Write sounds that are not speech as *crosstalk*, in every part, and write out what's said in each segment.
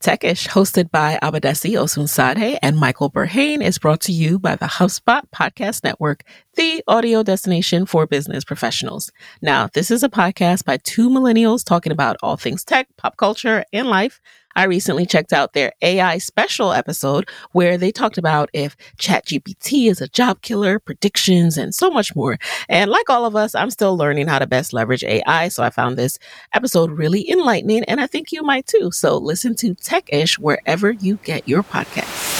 Techish, hosted by Abadesi Osunsade and Michael Berhane, is brought to you by the HubSpot Podcast Network, the audio destination for business professionals. Now, this is a podcast by two millennials talking about all things tech, pop culture, and life. I recently checked out their AI special episode where they talked about if ChatGPT is a job killer, predictions, and so much more. And like all of us, I'm still learning how to best leverage AI. So I found this episode really enlightening, and I think you might too. So listen to Techish wherever you get your podcasts.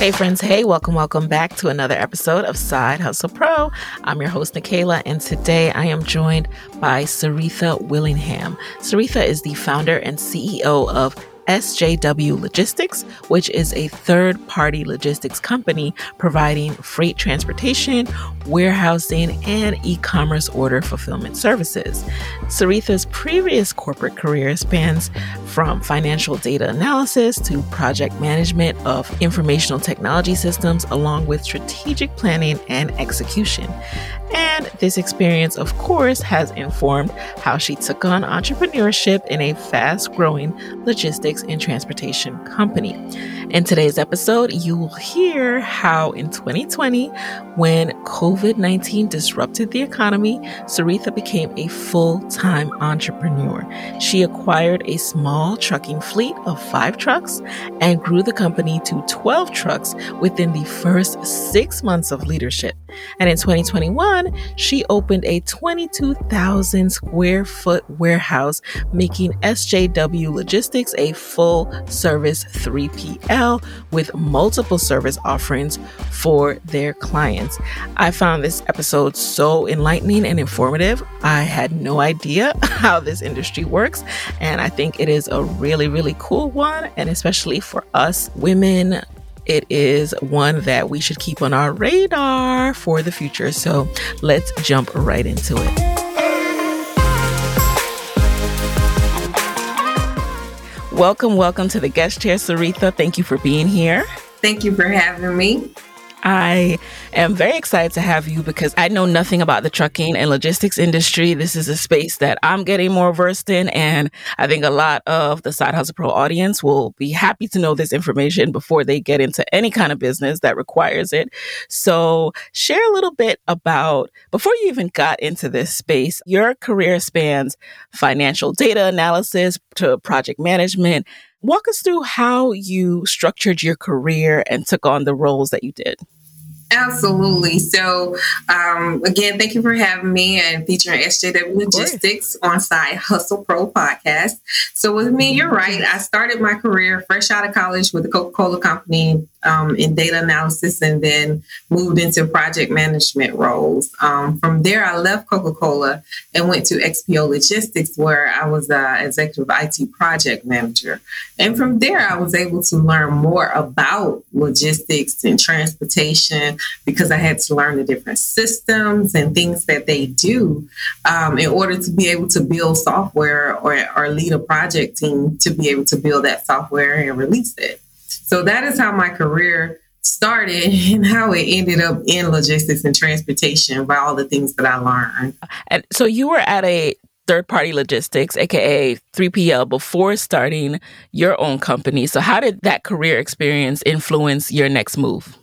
Hey, friends. Hey, welcome, welcome back to another episode of Side Hustle Pro. I'm your host, Nicaila, and today I am joined by Seretha Willingham. Seretha is the founder and CEO of SJW Logistics, which is a third party logistics company providing freight transportation, warehousing, and e commerce order fulfillment services. Seretha's previous corporate career spans from financial data analysis to project management of informational technology systems, along with strategic planning and execution. And this experience, of course, has informed how she took on entrepreneurship in a fast growing logistics and transportation company. In today's episode, you will hear how in 2020, when COVID 19 disrupted the economy, Seretha became a full time entrepreneur. She acquired a small trucking fleet of five trucks and grew the company to 12 trucks within the first six months of leadership. And in 2021, she opened a 22,000 square foot warehouse, making SJW Logistics a full service 3PL with multiple service offerings for their clients. I found this episode so enlightening and informative. I had no idea *laughs* how this industry works, and I think it is a really, really cool one, and especially for us women it is one that we should keep on our radar for the future. So let's jump right into it. Welcome, welcome to the guest chair, Seretha. Thank you for being here. Thank you for having me. I am very excited to have you because I know nothing about the trucking and logistics industry. This is a space that I'm getting more versed in. And I think a lot of the Side Hustle Pro audience will be happy to know this information before they get into any kind of business that requires it. So, share a little bit about before you even got into this space, your career spans financial data analysis to project management. Walk us through how you structured your career and took on the roles that you did. Absolutely. So, um, again, thank you for having me and featuring SJW Logistics on Side Hustle Pro podcast. So, with me, you're right. I started my career fresh out of college with the Coca Cola Company um, in data analysis and then moved into project management roles. Um, from there, I left Coca Cola and went to XPO Logistics, where I was an executive IT project manager. And from there, I was able to learn more about logistics and transportation because I had to learn the different systems and things that they do um, in order to be able to build software or, or lead a project team to be able to build that software and release it. So that is how my career started *laughs* and how it ended up in logistics and transportation by all the things that I learned. And so you were at a third party logistics, aka 3PL, before starting your own company. So, how did that career experience influence your next move?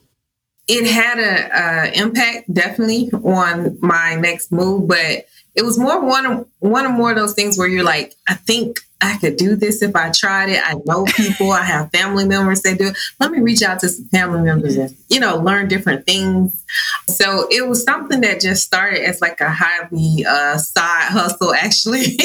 It had an impact definitely on my next move, but it was more one of one of more of those things where you're like, I think I could do this if I tried it. I know people, I have family members that do it. Let me reach out to some family members and, you know, learn different things. So it was something that just started as like a hobby uh, side hustle, *laughs* actually,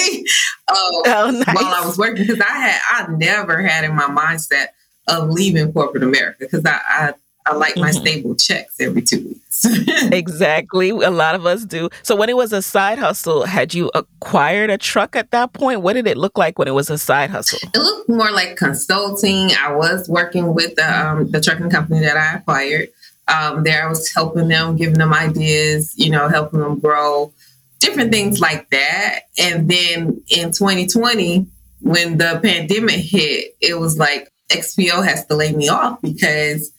uh, oh, nice. while I was working. Because I had, I never had in my mindset of leaving corporate America because I, I I like my mm-hmm. stable checks every two weeks. *laughs* exactly. A lot of us do. So when it was a side hustle, had you acquired a truck at that point? What did it look like when it was a side hustle? It looked more like consulting. I was working with the, um, the trucking company that I acquired. Um, there I was helping them, giving them ideas, you know, helping them grow. different things like that. And then in 2020, when the pandemic hit, it was like XPO has to lay me off because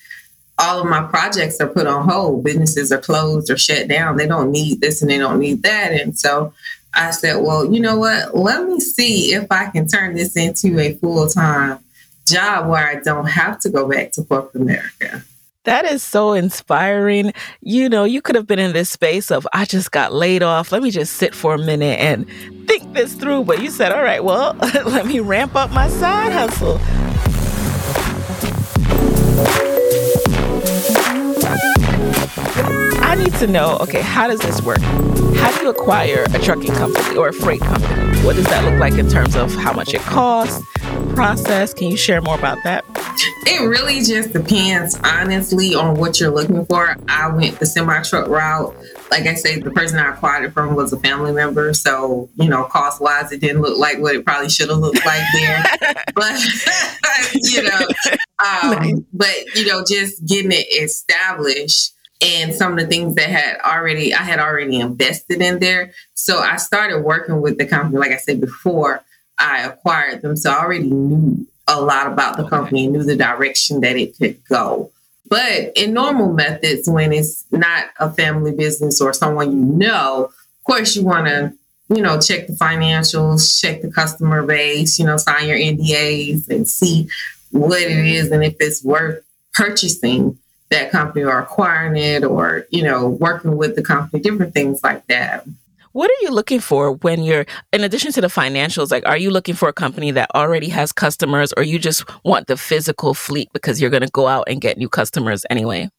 all of my projects are put on hold. Businesses are closed or shut down. They don't need this and they don't need that. And so I said, well, you know what? Let me see if I can turn this into a full time job where I don't have to go back to corporate America. That is so inspiring. You know, you could have been in this space of, I just got laid off. Let me just sit for a minute and think this through. But you said, all right, well, *laughs* let me ramp up my side hustle. I need to know okay, how does this work? How do you acquire a trucking company or a freight company? What does that look like in terms of how much it costs, process? Can you share more about that? It really just depends, honestly, on what you're looking for. I went the semi truck route. Like I said, the person I acquired it from was a family member. So, you know, cost wise, it didn't look like what it probably should have looked like there. *laughs* but, *laughs* you know, um, nice. but, you know, just getting it established and some of the things that had already I had already invested in there. So I started working with the company, like I said before, I acquired them. So I already knew a lot about the company and knew the direction that it could go. But in normal methods, when it's not a family business or someone you know, of course you want to, you know, check the financials, check the customer base, you know, sign your NDAs and see what it is and if it's worth purchasing that company or acquiring it or, you know, working with the company, different things like that. What are you looking for when you're, in addition to the financials, like, are you looking for a company that already has customers or you just want the physical fleet because you're going to go out and get new customers anyway?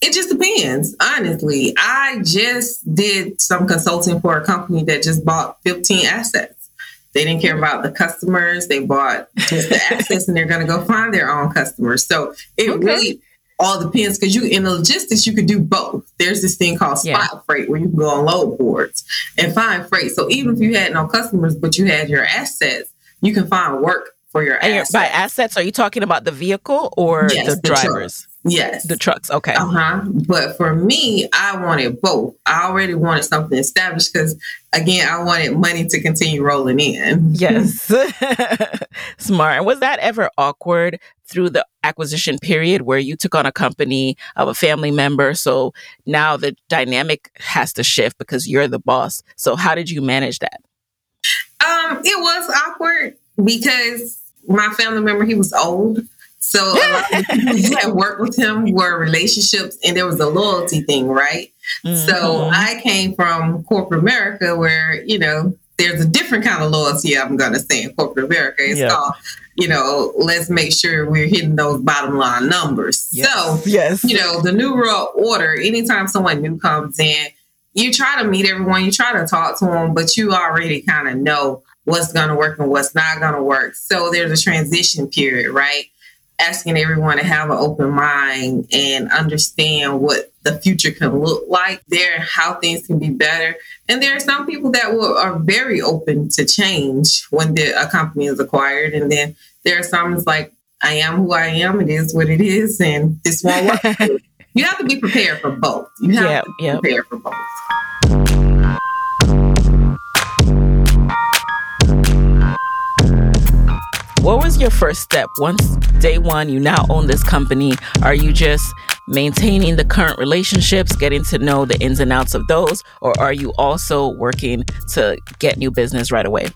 It just depends, honestly. I just did some consulting for a company that just bought 15 assets. They didn't care about the customers. They bought just the *laughs* assets and they're going to go find their own customers. So it okay. really all depends because you in the logistics you could do both. There's this thing called spot yeah. freight where you can go on load boards and find freight. So even if you had no customers but you had your assets, you can find work for your and assets. By assets, are you talking about the vehicle or yes, the, the drivers? Yes. The trucks. Okay. Uh huh. But for me, I wanted both. I already wanted something established because, again, I wanted money to continue rolling in. Yes. *laughs* *laughs* Smart. Was that ever awkward through the acquisition period where you took on a company of a family member? So now the dynamic has to shift because you're the boss. So how did you manage that? Um, it was awkward because my family member, he was old. So a lot of people *laughs* who had worked with him were relationships and there was a loyalty thing, right? Mm-hmm. So I came from corporate America where, you know, there's a different kind of loyalty I'm gonna say in corporate America. It's yeah. called, you know, let's make sure we're hitting those bottom line numbers. Yes. So yes, you know, the new world order, anytime someone new comes in, you try to meet everyone, you try to talk to them, but you already kind of know what's going to work and what's not going to work. So there's a transition period, right? Asking everyone to have an open mind and understand what the future can look like there how things can be better. And there are some people that will, are very open to change when the, a company is acquired. And then there are some that's like i am who i am. It is what it is. And this won't work. *laughs* You have to be prepared for both. You have yep, to be yep. prepared for both What was your first step once day one you now own this company? Are you just maintaining the current relationships, getting to know the ins and outs of those, or are you also working to get new business right away?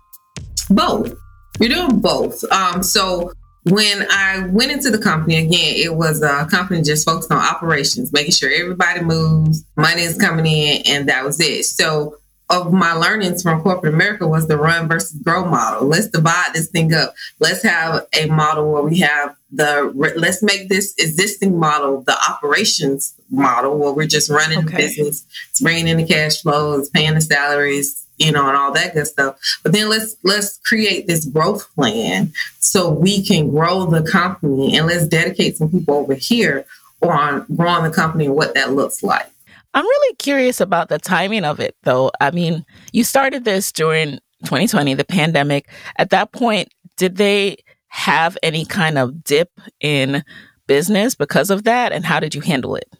Both. You're doing both. Um, so when I went into the company again, it was a company just focused on operations, making sure everybody moves, money is coming in, and that was it. So of my learnings from corporate America was the run versus grow model. Let's divide this thing up. Let's have a model where we have the let's make this existing model the operations model where we're just running okay. the business, it's bringing in the cash flows, paying the salaries, you know, and all that good stuff. But then let's let's create this growth plan so we can grow the company and let's dedicate some people over here on growing the company and what that looks like. I'm really curious about the timing of it, though. I mean, you started this during 2020, the pandemic. At that point, did they have any kind of dip in business because of that? And how did you handle it?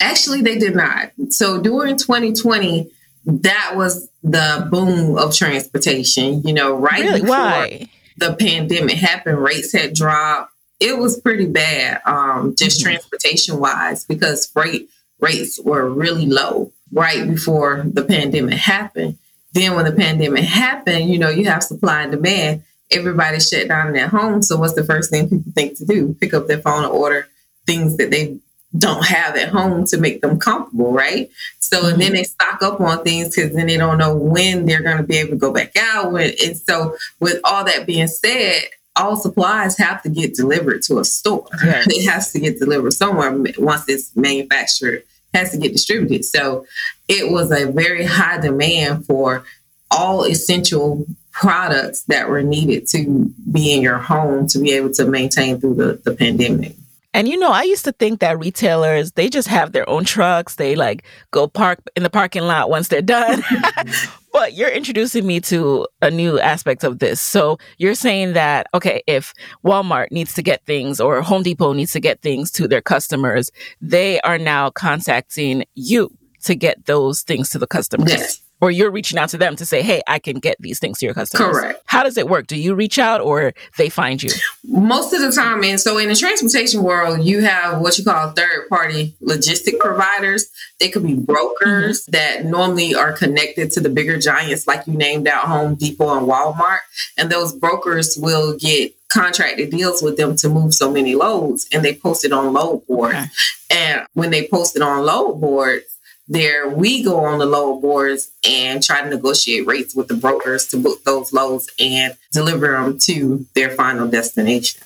Actually, they did not. So during 2020, that was the boom of transportation. You know, right really? before Why? the pandemic happened, rates had dropped. It was pretty bad, um, just mm-hmm. transportation wise, because freight rates were really low right before the pandemic happened. Then when the pandemic happened, you know, you have supply and demand. Everybody shut down in their home. So what's the first thing people think to do? Pick up their phone and order things that they don't have at home to make them comfortable, right? So mm-hmm. and then they stock up on things because then they don't know when they're going to be able to go back out. And so, with all that being said, all supplies have to get delivered to a store. Yes. *laughs* It has to get delivered somewhere once it's manufactured. Has to get distributed. So it was a very high demand for all essential products that were needed to be in your home to be able to maintain through the, the pandemic. And you know, I used to think that retailers, they just have their own trucks. They like go park in the parking lot once they're done. *laughs* *laughs* but you're introducing me to a new aspect of this. So you're saying that, okay, if Walmart needs to get things or Home Depot needs to get things to their customers, they are now contacting you to get those things to the customers. Yes or you're reaching out to them to say, hey, I can get these things to your customers. Correct. How does it work? Do you reach out or they find you? Most of the time, and so in the transportation world, you have what you call third party logistic providers. They could be brokers mm-hmm. that normally are connected to the bigger giants, like you named out Home Depot and Walmart. And those brokers will get contracted deals with them to move so many loads and they post it on load boards. Okay. And when they post it on load boards, there we go on the load boards and try to negotiate rates with the brokers to book those loads and deliver them to their final destination.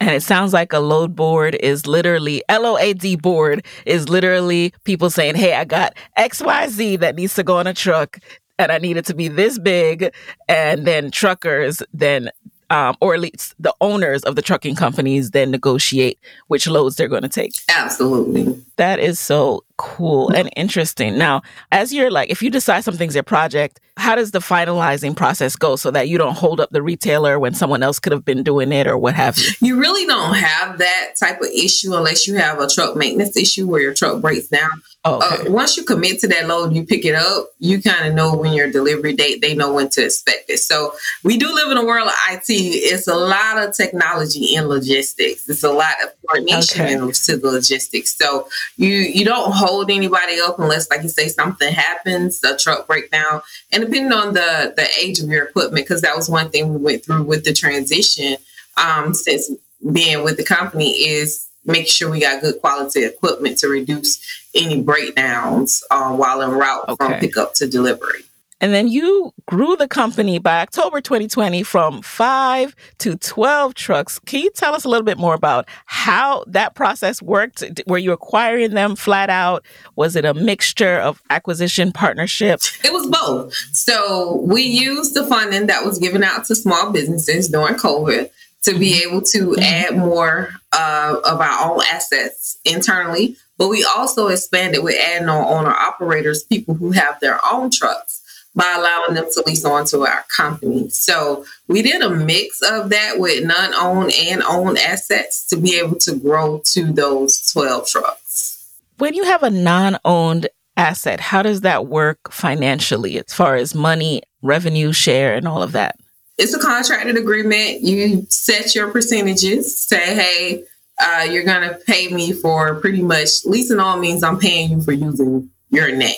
And it sounds like a load board is literally L O A D board is literally people saying, Hey, I got XYZ that needs to go on a truck and I need it to be this big. And then truckers then um, or at least the owners of the trucking companies then negotiate which loads they're going to take. Absolutely. That is so cool and interesting. Now, as you're like, if you decide something's your project, how does the finalizing process go so that you don't hold up the retailer when someone else could have been doing it or what have you? You really don't have that type of issue unless you have a truck maintenance issue where your truck breaks down. Oh, okay. uh, once you commit to that load, you pick it up, you kind of know when your delivery date, they know when to expect it. So we do live in a world of IT. It's a lot of technology in logistics. It's a lot of coordination okay. to the logistics. So you you don't hold anybody up unless, like you say, something happens, a truck breakdown, and depending on the the age of your equipment, because that was one thing we went through with the transition. Um, since being with the company is making sure we got good quality equipment to reduce any breakdowns uh, while en route okay. from pickup to delivery. And then you grew the company by October 2020 from five to 12 trucks. Can you tell us a little bit more about how that process worked? Were you acquiring them flat out? Was it a mixture of acquisition partnership? It was both. So we used the funding that was given out to small businesses during COVID to be mm-hmm. able to mm-hmm. add more uh, of our own assets internally. But we also expanded with adding on owner operators, people who have their own trucks by allowing them to lease onto our company. So we did a mix of that with non-owned and owned assets to be able to grow to those 12 trucks. When you have a non-owned asset, how does that work financially as far as money, revenue share, and all of that? It's a contracted agreement. You set your percentages, say, hey, uh, you're going to pay me for pretty much leasing all means I'm paying you for using your name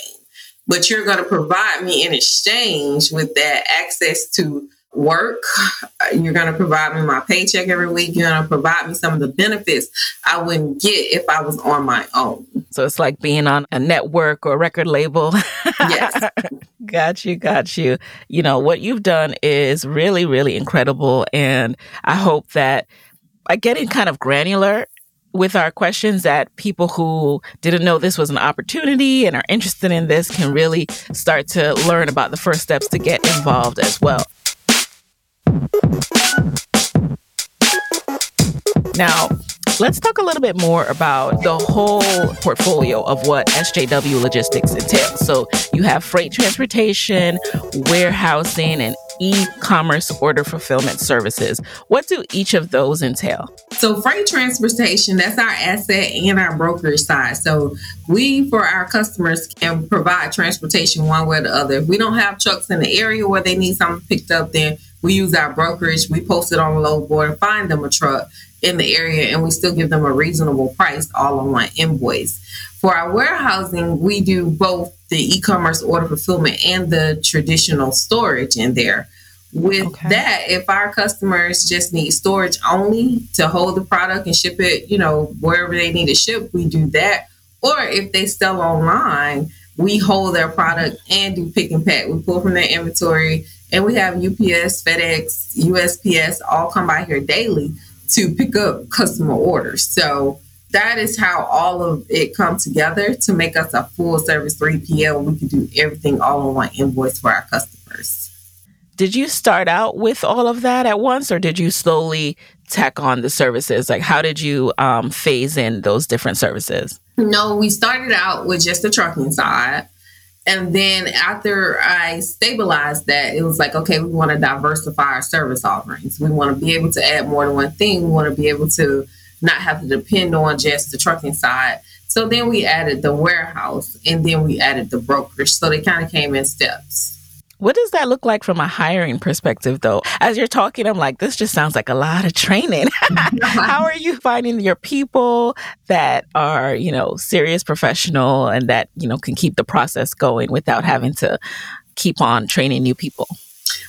but you're going to provide me in exchange with that access to work. You're going to provide me my paycheck every week. You're going to provide me some of the benefits I wouldn't get if I was on my own. So it's like being on a network or a record label. yes. *laughs* got you, got you. You know, what you've done is really, really incredible. And I hope that by getting kind of granular with our questions that people who didn't know this was an opportunity and are interested in this can really start to learn about the first steps to get involved as well. Now, let's talk a little bit more about the whole portfolio of what SJW logistics entails. So, you have freight transportation, warehousing, and e commerce order fulfillment services. What do each of those entail? So, freight transportation, that's our asset and our brokerage side. So, we, for our customers, can provide transportation one way or the other. If we don't have trucks in the area where they need something picked up, then we use our brokerage. We post it on the load board and find them a truck in the area, and we still give them a reasonable price all on one invoice. For our warehousing, we do both the e commerce order fulfillment and the traditional storage in there. With okay. that, if our customers just need storage only to hold the product and ship it, you know, wherever they need to ship, we do that. Or if they sell online, we hold their product and do pick and pack. We pull from their inventory and we have UPS, FedEx, USPS all come by here daily to pick up customer orders. So that is how all of it comes together to make us a full service 3PL. We can do everything all in one invoice for our customers. Did you start out with all of that at once or did you slowly tack on the services? Like, how did you um, phase in those different services? No, we started out with just the trucking side. And then after I stabilized that, it was like, okay, we want to diversify our service offerings. We want to be able to add more than one thing. We want to be able to not have to depend on just the trucking side. So then we added the warehouse and then we added the brokerage. So they kind of came in steps. What does that look like from a hiring perspective, though? As you're talking, I'm like, this just sounds like a lot of training. *laughs* *laughs* How are you finding your people that are, you know, serious professional and that, you know, can keep the process going without having to keep on training new people?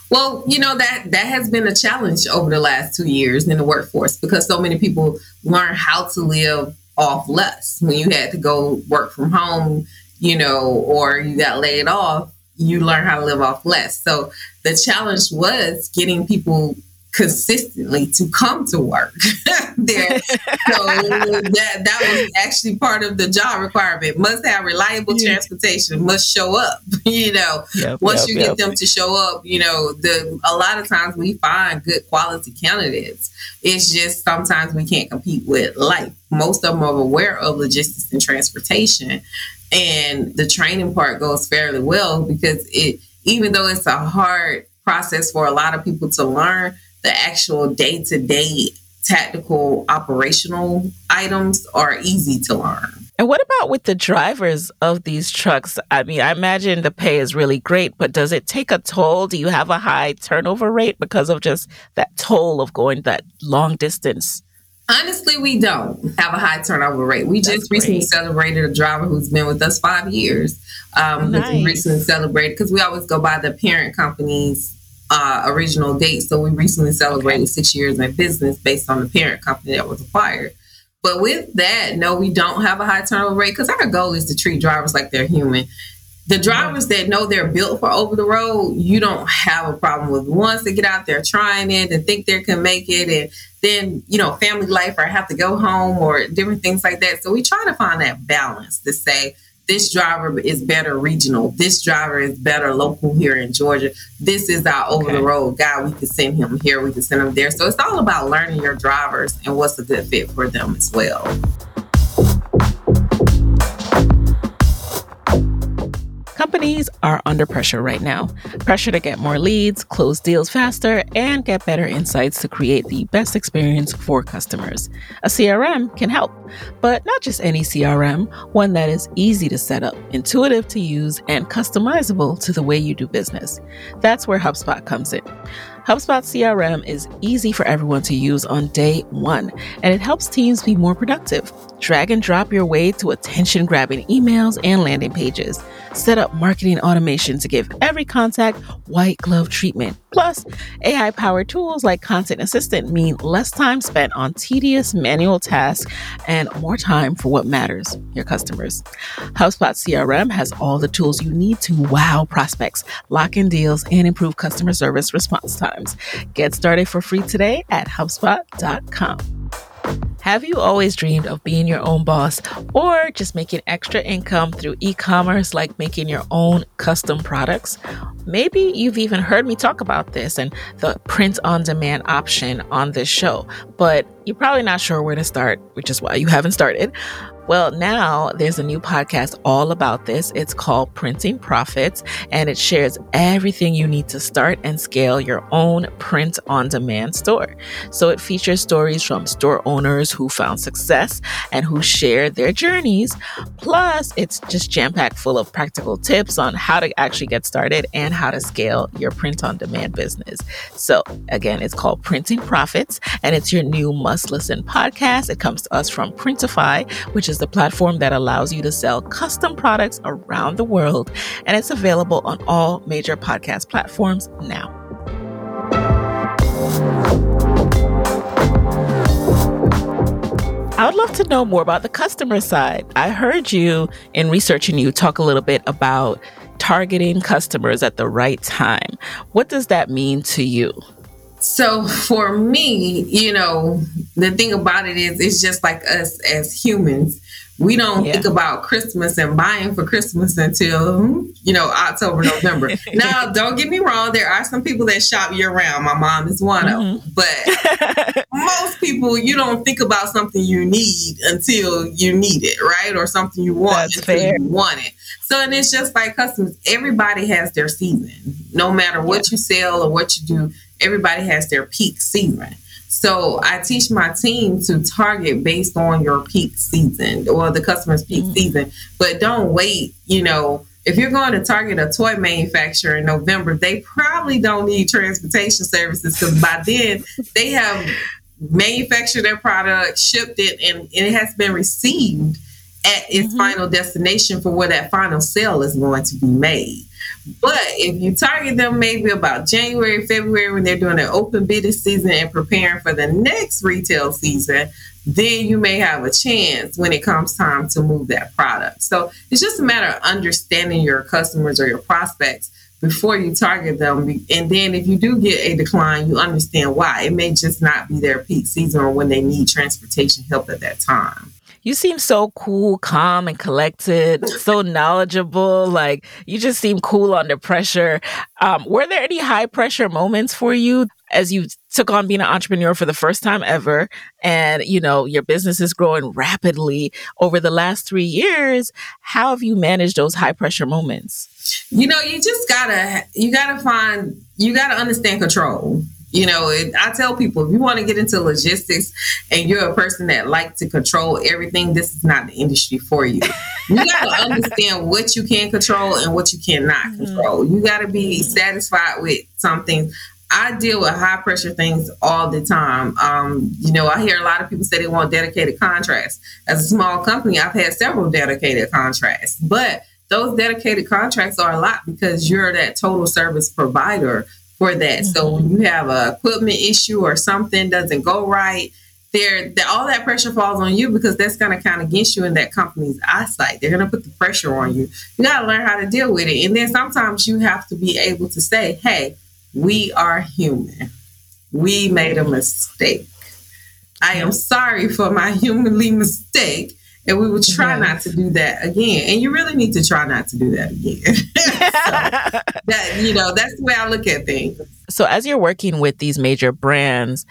Well, you know that that has been a challenge over the last two years in the workforce because so many people learn how to live off less. When you had to go work from home, you know, or you got laid off, you learn how to live off less. So the challenge was getting people consistently to come to work *laughs* there. so *laughs* that that was actually part of the job requirement. Must have reliable yeah. transportation, must show up, *laughs* you know. Yep, Once yep, you get them to show up, you know, the a lot of times we find good quality candidates. It's just sometimes we can't compete with life. Most of them are aware of logistics and transportation and the training part goes fairly well because it even though it's a hard process for a lot of people to learn the actual day-to-day tactical operational items are easy to learn and what about with the drivers of these trucks? I mean, I imagine the pay is really great, but does it take a toll? Do you have a high turnover rate because of just that toll of going that long distance? Honestly, we don't have a high turnover rate. We That's just recently great. celebrated a driver who's been with us five years. Um, nice. recently celebrated because we always go by the parent company's uh, original date. So we recently celebrated okay. six years in business based on the parent company that was acquired. But with that, no, we don't have a high turnover rate because our goal is to treat drivers like they're human the drivers that know they're built for over the road, you don't have a problem with. Once they get out there trying it and think they can make it, and then you know family life or have to go home or different things like that. So we try to find that balance to say this driver is better regional, this driver is better local here in Georgia. This is our over the road guy. We can send him here, we can send him there. So it's all about learning your drivers and what's a good fit for them as well. Companies are under pressure right now. Pressure to get more leads, close deals faster, and get better insights to create the best experience for customers. A CRM can help, but not just any CRM, one that is easy to set up, intuitive to use, and customizable to the way you do business. That's where HubSpot comes in. HubSpot CRM is easy for everyone to use on day one, and it helps teams be more productive. Drag and drop your way to attention grabbing emails and landing pages. Set up marketing automation to give every contact white glove treatment. Plus, AI powered tools like Content Assistant mean less time spent on tedious manual tasks and more time for what matters your customers. HubSpot CRM has all the tools you need to wow prospects, lock in deals, and improve customer service response times. Get started for free today at HubSpot.com. Have you always dreamed of being your own boss or just making extra income through e commerce, like making your own custom products? Maybe you've even heard me talk about this and the print on demand option on this show, but you're probably not sure where to start, which is why you haven't started. Well, now there's a new podcast all about this. It's called Printing Profits, and it shares everything you need to start and scale your own print on demand store. So it features stories from store owners who found success and who share their journeys. Plus, it's just jam packed full of practical tips on how to actually get started and how to scale your print on demand business. So, again, it's called Printing Profits, and it's your new must listen podcast. It comes to us from Printify, which is the platform that allows you to sell custom products around the world, and it's available on all major podcast platforms now. I would love to know more about the customer side. I heard you in researching you talk a little bit about targeting customers at the right time. What does that mean to you? So for me, you know, the thing about it is it's just like us as humans we don't yeah. think about Christmas and buying for Christmas until you know October, November. *laughs* now, don't get me wrong, there are some people that shop year round. My mom is one mm-hmm. of them, but *laughs* most people you don't think about something you need until you need it, right? Or something you want That's until fair. you want it. So, and it's just like customers. Everybody has their season, no matter what yeah. you sell or what you do. Everybody has their peak season. So I teach my team to target based on your peak season or the customer's peak mm-hmm. season, but don't wait, you know, if you're going to target a toy manufacturer in November, they probably don't need transportation services because by then they have manufactured their product, shipped it, and, and it has been received at its mm-hmm. final destination for where that final sale is going to be made. But if you target them maybe about January, February when they're doing their open bidding season and preparing for the next retail season, then you may have a chance when it comes time to move that product. So it's just a matter of understanding your customers or your prospects before you target them. And then if you do get a decline, you understand why. It may just not be their peak season or when they need transportation help at that time you seem so cool, calm, and collected, so knowledgeable. Like you just seem cool under pressure. Um, were there any high pressure moments for you as you took on being an entrepreneur for the first time ever? And, you know, your business is growing rapidly over the last three years. How have you managed those high pressure moments? You know, you just gotta, you gotta find, you gotta understand control you know, it, I tell people if you want to get into logistics and you're a person that like to control everything, this is not the industry for you. You got to *laughs* understand what you can control and what you cannot mm-hmm. control. You got to be satisfied with something. I deal with high pressure things all the time. Um, you know, I hear a lot of people say they want dedicated contracts. As a small company, I've had several dedicated contracts, but those dedicated contracts are a lot because you're that total service provider for that. Mm-hmm. So when you have a equipment issue or something doesn't go right, there the, all that pressure falls on you because that's going to count against you in that company's eyesight. They're going to put the pressure on you. You got to learn how to deal with it, and then sometimes you have to be able to say, "Hey, we are human. We made a mistake. I am sorry for my *laughs* humanly mistake." And we will try yes. not to do that again. And you really need to try not to do that again. *laughs* so *laughs* that you know, that's the way I look at things. So as you're working with these major brands,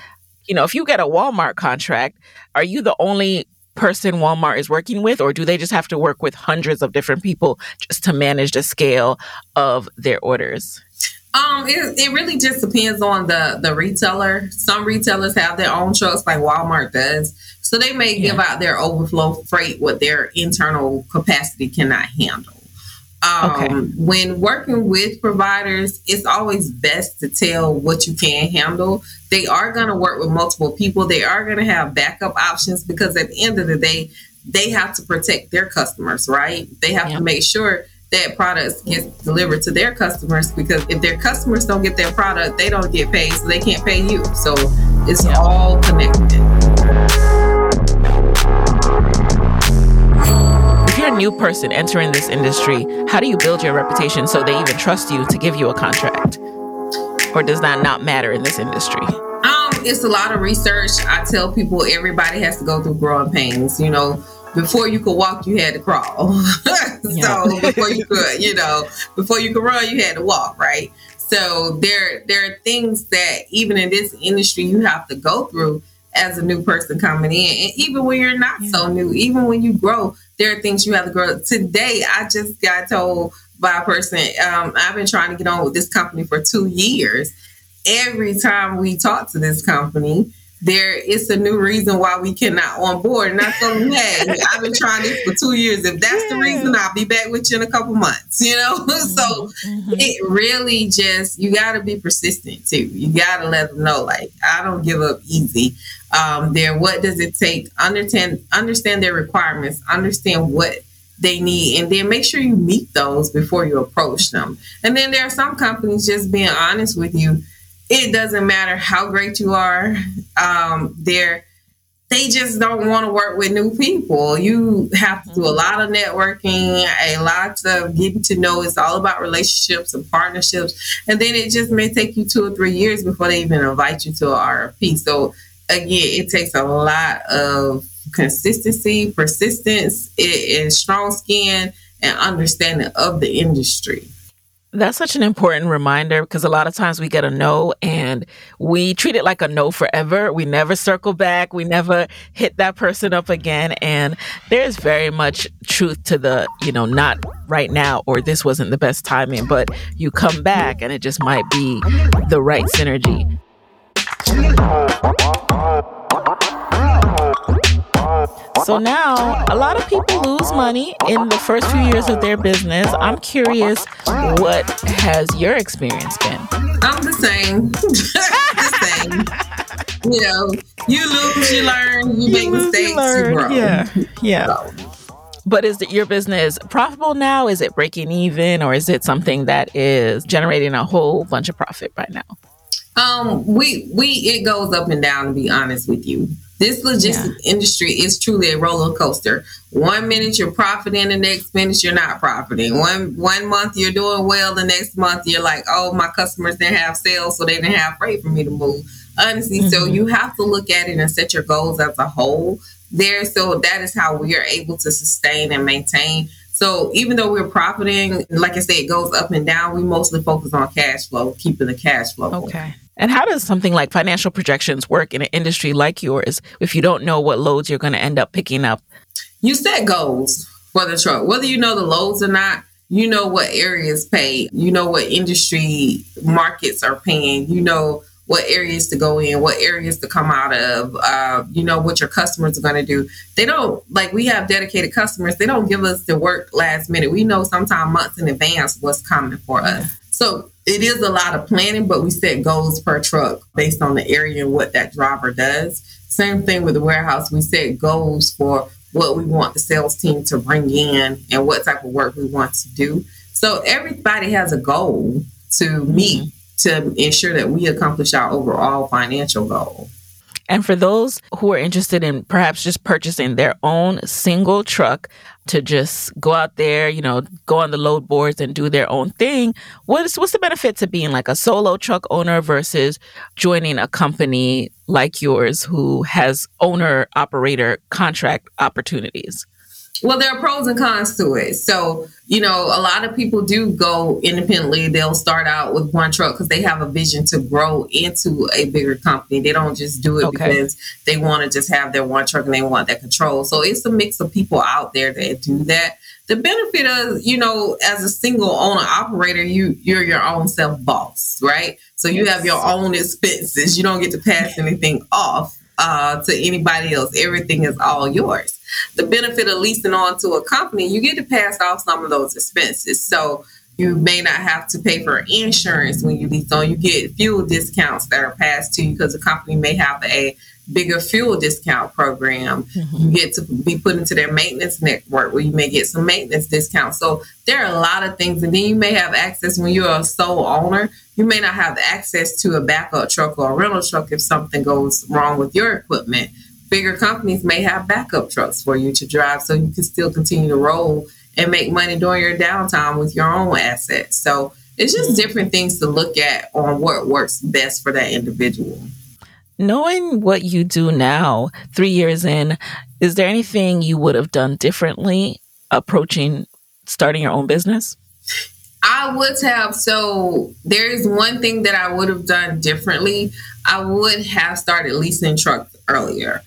you know, if you get a Walmart contract, are you the only person Walmart is working with, or do they just have to work with hundreds of different people just to manage the scale of their orders? Um, it, it really just depends on the the retailer. Some retailers have their own trucks, like Walmart does. So they may yeah. give out their overflow freight what their internal capacity cannot handle. Um, okay. When working with providers, it's always best to tell what you can handle. They are going to work with multiple people. They are going to have backup options because at the end of the day, they have to protect their customers, right? They have to make sure that products get delivered to their customers because if their customers don't get their product, they don't get paid, so they can't pay you. So it's all connected. New person entering this industry, how do you build your reputation so they even trust you to give you a contract? Or does that not matter in this industry? Um, it's a lot of research. I tell people everybody has to go through growing pains. You know, before you could walk, you had to crawl. *laughs* so before you could, you know, before you could run, you had to walk, right? So there, there are things that even in this industry you have to go through as a new person coming in. And even when you're not yeah. so new, even when you grow, there are things you have to grow. Today, I just got told by a person, um, I've been trying to get on with this company for two years. Every time we talk to this company, there is a new reason why we cannot on board. And I told him, hey, I've been trying this for two years. If that's yeah. the reason, I'll be back with you in a couple months, you know? *laughs* Mm-hmm. so mm-hmm. it really just, you got to be persistent too. You got to let them know, like, I don't give up easy. Um, there, what does it take? Understand, understand their requirements, understand what they need and then make sure you meet those before you approach them. And then there are some companies just being honest with you it doesn't matter how great you are. Um, they're they just don't want to work with new people. You have to do a lot of networking, a lot of getting to know. It's all about relationships and partnerships. And then it just may take you two or three years before they even invite you to an RFP. So again, it takes a lot of consistency, persistence, and strong skin and understanding of the industry. That's such an important reminder because a lot of times we get a no and we treat it like a no forever. We never circle back. We never hit that person up again. And there's very much truth to the, you know, not right now or this wasn't the best timing, but you come back and it just might be the right synergy. So now a lot of people lose money in the first few years of their business. I'm curious, what has your experience been? I'm the same. *laughs* the same. You know, you lose, you learn, you, you make lose, mistakes, you, learn. you. Yeah. Yeah. So. But is your business profitable now? Is it breaking even, or is it something that is generating a whole bunch of profit right now? Um, we we it goes up and down. To be honest with you, this logistics yeah. industry is truly a roller coaster. One minute you're profiting, the next minute you're not profiting. One one month you're doing well, the next month you're like, oh, my customers didn't have sales, so they didn't have freight for me to move. Honestly, mm-hmm. so you have to look at it and set your goals as a whole there. So that is how we are able to sustain and maintain. So even though we're profiting, like I said, it goes up and down. We mostly focus on cash flow, keeping the cash flow. Okay. And how does something like financial projections work in an industry like yours if you don't know what loads you're going to end up picking up? You set goals for the truck, whether you know the loads or not. You know what areas pay. You know what industry markets are paying. You know what areas to go in, what areas to come out of. Uh, you know what your customers are going to do. They don't like we have dedicated customers. They don't give us the work last minute. We know sometime months in advance what's coming for us. So it is a lot of planning, but we set goals per truck based on the area and what that driver does. Same thing with the warehouse. We set goals for what we want the sales team to bring in and what type of work we want to do. So everybody has a goal to meet mm-hmm. to ensure that we accomplish our overall financial goal. And for those who are interested in perhaps just purchasing their own single truck to just go out there, you know, go on the load boards and do their own thing, what's what's the benefit to being like a solo truck owner versus joining a company like yours who has owner operator contract opportunities? Well, there are pros and cons to it. So, you know, a lot of people do go independently. They'll start out with one truck because they have a vision to grow into a bigger company. They don't just do it okay. because they want to just have their one truck and they want that control. So it's a mix of people out there that do that. The benefit of, you know, as a single owner operator, you you're your own self boss, right? So you have your own expenses. You don't get to pass anything off uh, to anybody else. Everything is all yours the benefit of leasing on to a company, you get to pass off some of those expenses. So you may not have to pay for insurance when you lease on. You get fuel discounts that are passed to you because the company may have a bigger fuel discount program. Mm-hmm. You get to be put into their maintenance network where you may get some maintenance discounts. So there are a lot of things. And then you may have access when you're a sole owner, you may not have access to a backup truck or a rental truck if something goes wrong with your equipment bigger companies may have backup trucks for you to drive so you can still continue to roll and make money during your downtime with your own assets. So it's just different things to look at on what works best for that individual. Knowing what you do now, three years in, is there anything you would have done differently approaching starting your own business? I would have. So there is one thing that I would have done differently. I would have started leasing trucks earlier.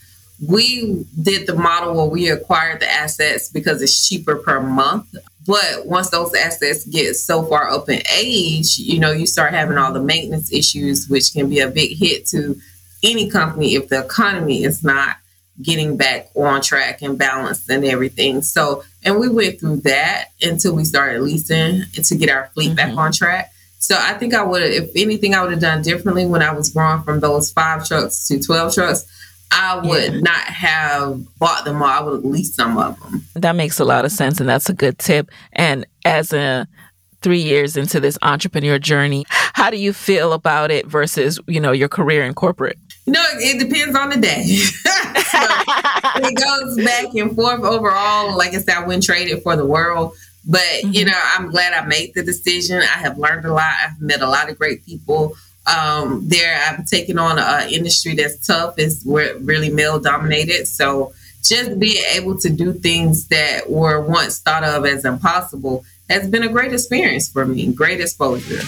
We did the model where we acquired the assets because it's cheaper per month. But once those assets get so far up in age, you know, you start having all the maintenance issues, which can be a big hit to any company if the economy is not getting back on track and balanced and everything. So, and we went through that until we started leasing and to get our fleet mm-hmm. back on track. So I think I would, if anything, I would have done differently when I was growing from those five trucks to 12 trucks. I would yeah. not have bought them all. I would lease some of them. That makes a lot of sense. And that's a good tip. And as a three years into this entrepreneur journey, how do you feel about it versus, you know, your career in corporate? No, it depends on the day. *laughs* so it *laughs* goes back and forth overall. Like I said, I wouldn't trade it for the world. But, mm-hmm. you know, I'm glad I made the decision. I have learned a lot. I've met a lot of great people um, there. I've taken on an industry that's tough. It's really male dominated. So just being able to do things that were once thought of as impossible has been a great experience for me, great exposure.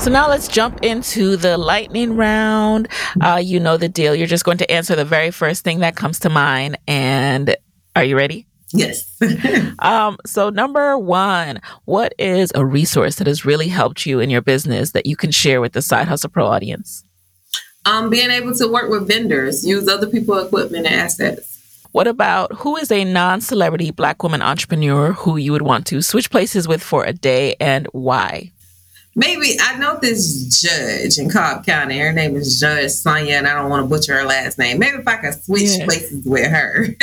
So now let's jump into the lightning round. Uh, you know the deal. You're just going to answer the very first thing that comes to mind. And are you ready? Yes. *laughs* um, so, number one, what is a resource that has really helped you in your business that you can share with the Side Hustle Pro audience? Um, being able to work with vendors, use other people's equipment and assets. What about who is a non celebrity Black woman entrepreneur who you would want to switch places with for a day and why? maybe I know this judge in Cobb County. Her name is Judge Sonia, and I don't want to butcher her last name. Maybe if I could switch places with her *laughs*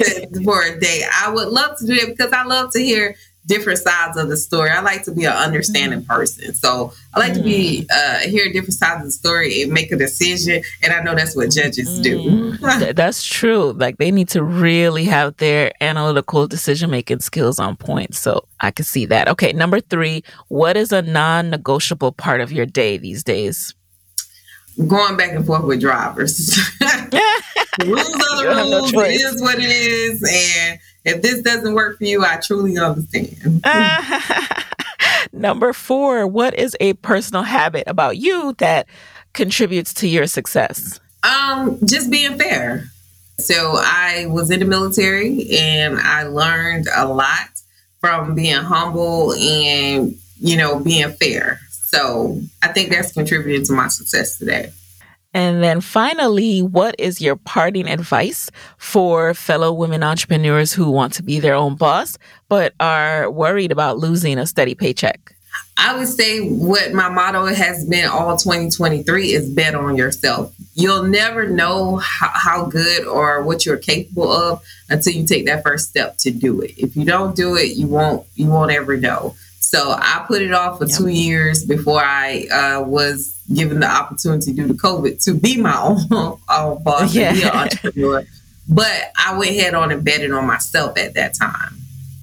*laughs* for a day, I would love to do it because I love to hear different sides of the story. I like to be an understanding mm-hmm. person. So I like mm. to be mm. uh, hear different sides of the story and make a decision. And I know that's what judges do. *laughs* that's true. Like they need to really have their analytical decision making skills on point. So I can see that. Okay, number three, what is a non negotiable part of your day these days? Going back and forth with drivers. *laughs* the rules are the *laughs* rules. No it is what it is. And if this doesn't work for you, I truly understand. *laughs* Number four, what is a personal habit about you that contributes to your success? Um, just being fair. So I was in the military and I learned a lot from being humble and, you know, being fair. So I think that's contributed to my success today. And then finally, what is your parting advice for fellow women entrepreneurs who want to be their own boss but are worried about losing a steady paycheck? I would say what my motto has been all 2023 is bet on yourself. You'll never know how, how, good or what you're capable of until you take that first step to do it. If you don't do it, you won't you won't ever know. So I put it off for yep. two years before I uh, was given the opportunity due to COVID to be my *laughs* own, own boss yeah. and be an entrepreneur. But I went head on and betted on myself at that time.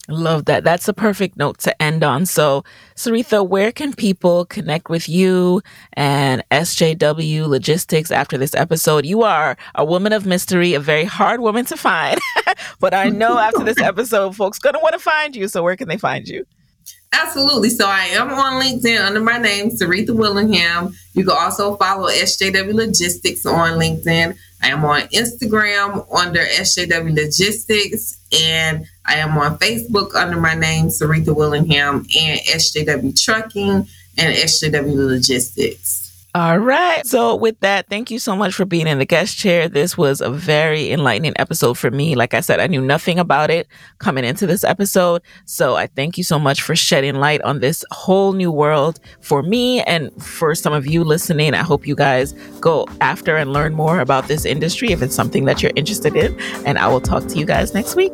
Love that. That's a perfect note to end on. So, Seretha, where can people connect with you and SJW Logistics after this episode? You are a woman of mystery, a very hard woman to find. *laughs* but I know after this *laughs* episode, folks going to want to find you. So, where can they find you? Absolutely. So I am on LinkedIn under my name, Seretha Willingham. You can also follow SJW Logistics on LinkedIn. I am on Instagram under SJW Logistics, and I am on Facebook under my name, Seretha Willingham, and SJW Trucking and SJW Logistics. All right. So, with that, thank you so much for being in the guest chair. This was a very enlightening episode for me. Like I said, I knew nothing about it coming into this episode. So, I thank you so much for shedding light on this whole new world for me and for some of you listening. I hope you guys go after and learn more about this industry if it's something that you're interested in. And I will talk to you guys next week.